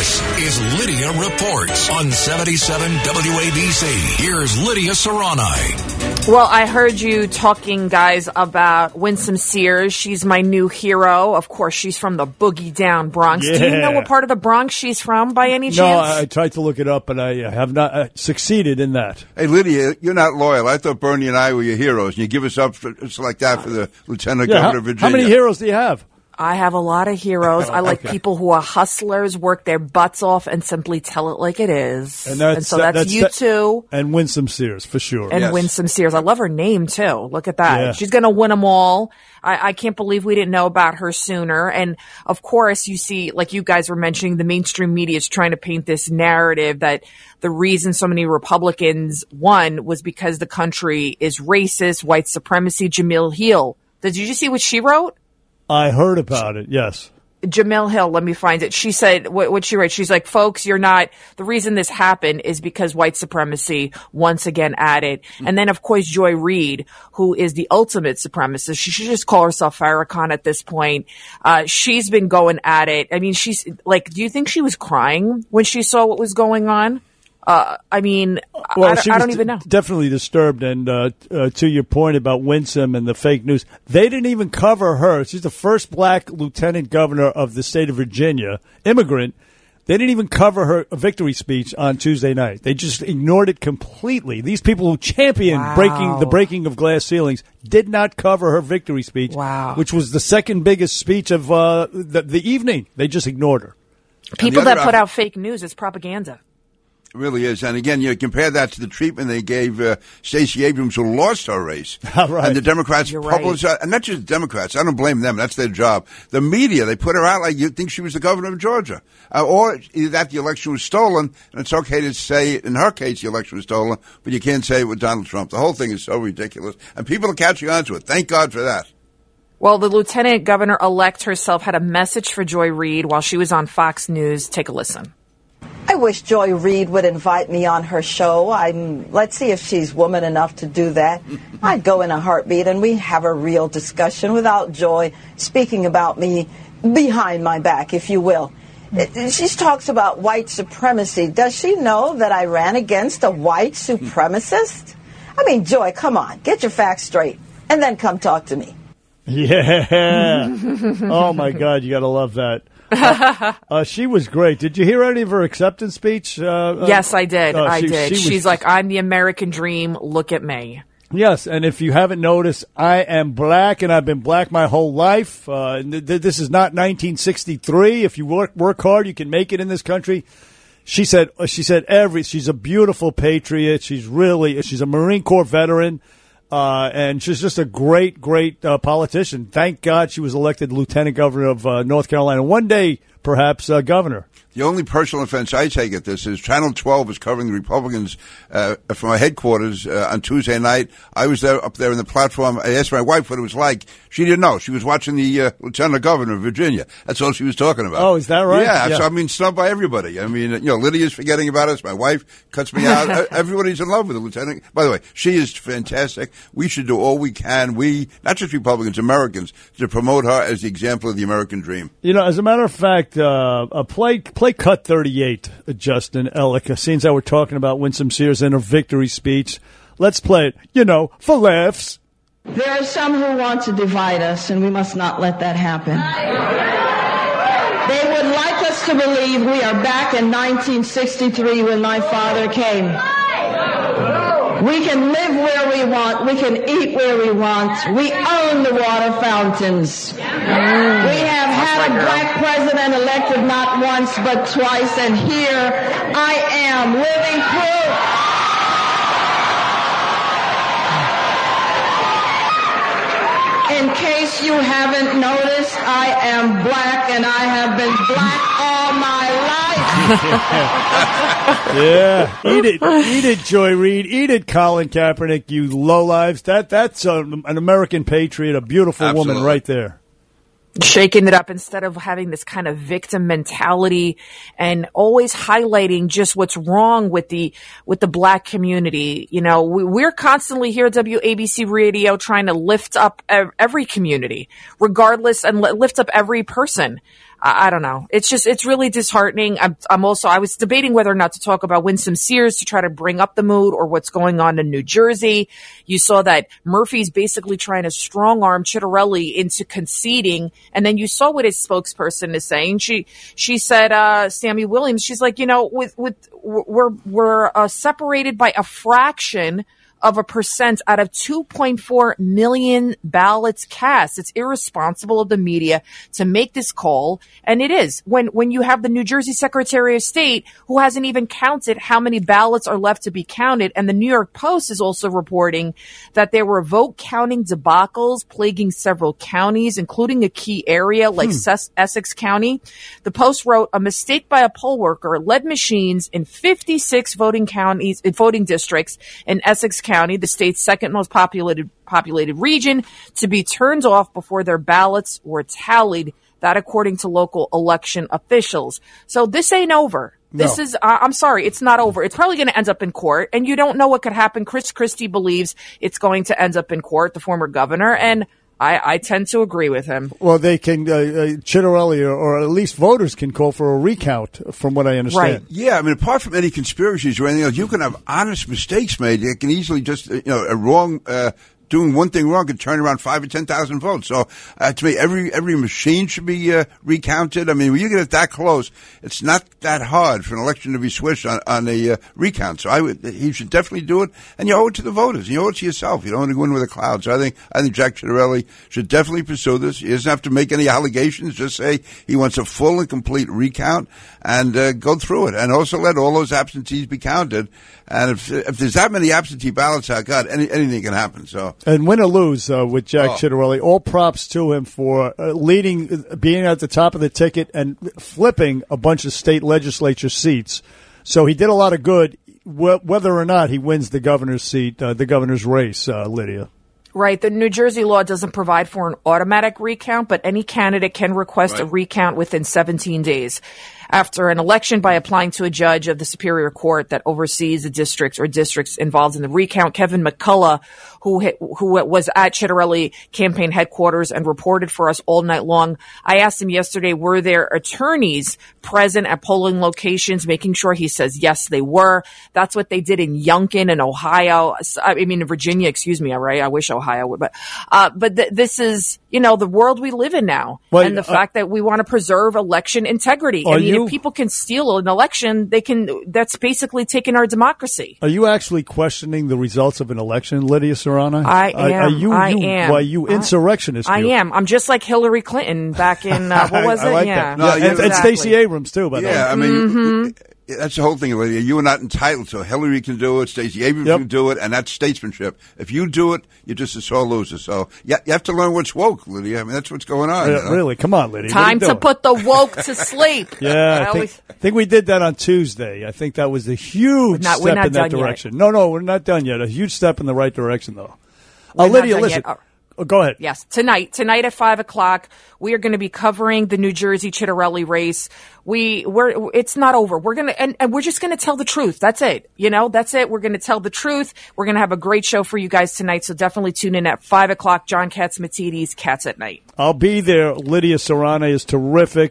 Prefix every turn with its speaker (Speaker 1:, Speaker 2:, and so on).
Speaker 1: This is Lidia Reports on 77 WABC. Here's Lidia Curanaj.
Speaker 2: Well, I heard you talking, guys, about Winsome Sears. She's my new hero. Of course, she's from the Boogie Down Bronx. Do you know what part of the Bronx she's from by any
Speaker 3: No,
Speaker 2: chance?
Speaker 3: I, I tried to look it up, and I have not uh, succeeded in that.
Speaker 4: Hey, Lidia, you're not loyal. I thought Bernie and I were your heroes, and you give us up for, it's like that for the Lieutenant
Speaker 3: Yeah,
Speaker 4: Governor
Speaker 3: how,
Speaker 4: of Virginia.
Speaker 3: how many heroes do you have?
Speaker 2: I have a lot of heroes. I like people who are hustlers, work their butts off, and simply tell it like it is.
Speaker 3: And that's-
Speaker 2: so that's,
Speaker 3: that's
Speaker 2: you
Speaker 3: that-
Speaker 2: two.
Speaker 3: And Winsome Sears, for sure.
Speaker 2: and
Speaker 4: Yes.
Speaker 2: Winsome Sears. I love her name too. Look at that.
Speaker 3: Yeah.
Speaker 2: She's going to win them all. I, I can't believe we didn't know about her sooner. And of course, you see, like you guys were mentioning, the mainstream media is trying to paint this narrative that the reason so many Republicans won was because the country is racist, white supremacy. Jemele Hill. Did you just see what she wrote?
Speaker 3: I heard about it, yes.
Speaker 2: Jemele Hill, let me find it. She said, what, what she wrote, she's like, folks, you're not, the reason this happened is because white supremacy once again added. And then, of course, Joy Reid, who is the ultimate supremacist. She should just call herself Farrakhan at this point. Uh, she's been going at it. I mean, she's like, do you think she was crying when she saw what was going on? Uh, I mean, I, I,
Speaker 3: she
Speaker 2: I don't even know.
Speaker 3: Definitely disturbed. And uh, uh, to your point about Winsome and the fake news, they didn't even cover her. She's the first black lieutenant governor of the state of Virginia, immigrant. They didn't even cover her victory speech on Tuesday night. They just ignored it completely. These people who championed
Speaker 2: Wow.
Speaker 3: breaking the breaking of glass ceilings did not cover her victory speech,
Speaker 2: Wow.
Speaker 3: which was the second biggest speech of uh, the, the evening. They just ignored her.
Speaker 2: People that put out fake news, is propaganda.
Speaker 4: It really is. And again, you compare that to the treatment they gave uh, Stacey Abrams, who lost her race.
Speaker 3: Right.
Speaker 4: And the Democrats
Speaker 2: You're right.
Speaker 4: publicized, and not just Democrats. I don't blame them. That's their job. The media, they put her out like you think she was the governor of Georgia. Uh, or either that the election was stolen, and it's okay to say, in her case, the election was stolen, but you can't say it with Donald Trump. The whole thing is so ridiculous. And people are catching on to it. Thank God for that.
Speaker 2: Well, the lieutenant governor elect herself had a message for Joy Reid while she was on Fox News. Take a listen.
Speaker 5: I wish Joy Reid would invite me on her show. I'm, let's see if she's woman enough to do that. I'd go in a heartbeat and we have a real discussion without Joy speaking about me behind my back, if you will. Uh, She talks about white supremacy. Does she know that I ran against a white supremacist? I mean, Joy, come on, get your facts straight and then come talk to me.
Speaker 3: Yeah. oh my God, you got to love that. Uh, uh, she was great. Did you hear any of her acceptance speech? Uh, uh,
Speaker 2: Yes, I did.
Speaker 3: uh,
Speaker 2: I
Speaker 3: she-
Speaker 2: did.
Speaker 3: she was-
Speaker 2: She's like, I'm the American dream. Look at me.
Speaker 3: yes. And if you haven't noticed, I am black, and I've been black my whole life. Uh, th- th- this is not 1963. If you work work hard, you can make it in this country. She said. She said every. She's a beautiful patriot. She's really. She's a Marine Corps veteran. Uh, and she's just a great, great uh, politician. Thank God she was elected lieutenant governor of uh, North Carolina. One day, perhaps, uh, governor.
Speaker 4: The only personal offense I take at this is Channel 12 is covering the Republicans uh, from our headquarters uh, on Tuesday night. I was there up there in the platform. I asked my wife what it was like. She didn't know. She was watching the uh, Lieutenant Governor of Virginia. That's all she was talking about.
Speaker 3: Oh, is that right?
Speaker 4: Yeah.
Speaker 3: Yeah.
Speaker 4: So I mean, snubbed by everybody. I mean, you know, Lidia's forgetting about us. My wife cuts me out. Everybody's in love with the Lieutenant. By the way, she is fantastic. We should do all we can. We, not just Republicans, Americans, to promote her as the example of the American dream.
Speaker 3: You know, as a matter of fact, uh, uh, play play cut thirty eight, uh, Justin Ellick. Uh, Seems that we're talking about Winsome Sears and her victory speech. Let's play it. You know, for laughs.
Speaker 6: There are some who want to divide us, and we must not let that happen. They would like us to believe we are back in 1963 when my father came. We can live where we want. We can eat where we want. We own the water fountains. We have had a black president elected not once but twice, and here I am living proof. In case you haven't noticed, I am black and I have been black all my life.
Speaker 3: Yeah, eat it, eat it, Joy Reid, eat it, Colin Kaepernick. You lowlives. That that's a, an American patriot, a beautiful woman right there.
Speaker 2: shaking it up instead of having this kind of victim mentality and always highlighting just what's wrong with the with the black community. You know, we, we're constantly here at WABC Radio trying to lift up every community, regardless, and lift up every person. I, I don't know. It's just, it's really disheartening. I'm, I'm also, I was debating whether or not to talk about Winsome Sears to try to bring up the mood or what's going on in New Jersey. You saw that Murphy's basically trying to strong arm Ciattarelli into conceding. And then you saw what his spokesperson is saying. She, she said, uh, Stami Williams, she's like, you know, with, with, we're, we're, uh, separated by a fraction of a percent out of 2.4 million ballots cast. It's irresponsible of the media to make this call. And it is when, when you have the New Jersey Secretary of State who hasn't even counted how many ballots are left to be counted. And the New York Post is also reporting that there were vote counting debacles plaguing several counties, including a key area like hmm. Essex County. The Post wrote a mistake by a poll worker led machines in 56 voting counties, voting districts in Essex County County, the state's second most populated populated region, to be turned off before their ballots were tallied. That according to local election officials. So this ain't over. This no. is, uh, I'm sorry, it's not over. It's probably going to end up in court and you don't know what could happen. Chris Christie believes it's going to end up in court, the former governor. And I, I tend to agree with him.
Speaker 3: Well, they can, uh, uh, Ciattarelli or, or, at least voters can call for a recount, from what I understand.
Speaker 2: Right.
Speaker 4: Yeah, I mean, apart from any conspiracies or anything else, you can have honest mistakes made. You can easily just, you know, a wrong uh, doing one thing wrong could turn around five or ten thousand votes. So uh, to me, every every machine should be uh, recounted. I mean, when you get it that close, it's not that hard for an election to be switched on, on a uh, recount. So I would, he should definitely do it, and you owe it to the voters. You owe it to yourself. You don't want to go in with a cloud. So I think I think Jack Ciattarelli should definitely pursue this. He doesn't have to make any allegations. Just say he wants a full and complete recount and uh, go through it, and also let all those absentees be counted. And if if there's that many absentee ballots, I God, any, anything can happen. So
Speaker 3: and win or lose uh, with Jack oh. Ciattarelli, all props to him for uh, leading, being at the top of the ticket and flipping a bunch of state legislature seats. So he did a lot of good, wh- whether or not he wins the governor's seat, uh, the governor's race, uh, Lidia.
Speaker 2: Right. The New Jersey law doesn't provide for an automatic recount, but any candidate can request right. a recount within 17 days after an election by applying to a judge of the Superior Court that oversees the districts or districts involved in the recount. Kevin McCullough, who who was at Ciattarelli campaign headquarters and reported for us all night long. I asked him yesterday, were there attorneys present at polling locations, making sure he says yes, they were. That's what they did in Youngkin in Ohio. I mean, in Virginia, excuse me. Right? I wish Ohio would, but uh, but th- this is you know the world we live in now, well, and the uh, fact that we want to preserve election integrity. You, if people can steal an election, they can. That's basically taking our democracy.
Speaker 3: Are you actually questioning the results of an election, Lidia Curanaj?
Speaker 2: I am. Are, you,
Speaker 3: I
Speaker 2: you,
Speaker 3: am. Why you insurrectionist?
Speaker 2: I,
Speaker 3: I
Speaker 2: am. I'm just like Hillary Clinton back in uh, what was
Speaker 3: I,
Speaker 2: it?
Speaker 3: Like
Speaker 2: yeah,
Speaker 3: no, yeah exactly. and, Stacey Abrams too. By the
Speaker 4: yeah,
Speaker 3: way,
Speaker 4: I mean. Mm-hmm that's the whole thing, Lidia. You are not entitled to. Hillary can do it. Stacey Abrams yep. can do it, and that's statesmanship. If you do it, you're just a sore loser. So you, you have to learn what's woke, Lidia. I mean, that's what's going on.
Speaker 3: you know? Really, come on, Lidia.
Speaker 2: Time to put the woke to sleep.
Speaker 3: yeah, I, think, I think, we did that on Tuesday. I think that was a huge not, step in that direction. Yet. No, no, we're not done yet. A huge step in the right direction, though. Uh, Lidia, listen. Yet. Oh, go ahead.
Speaker 2: Yes, tonight, tonight at five o'clock, we are going to be covering the New Jersey Ciattarelli race. We, we're, it's not over. We're gonna, and, and we're just going to tell the truth. That's it. You know, that's it. We're going to tell the truth. We're going to have a great show for you guys tonight. So definitely tune in at five o'clock. John Catsimatidis, Cats at Night.
Speaker 3: I'll be there. Lidia Curanaj is terrific.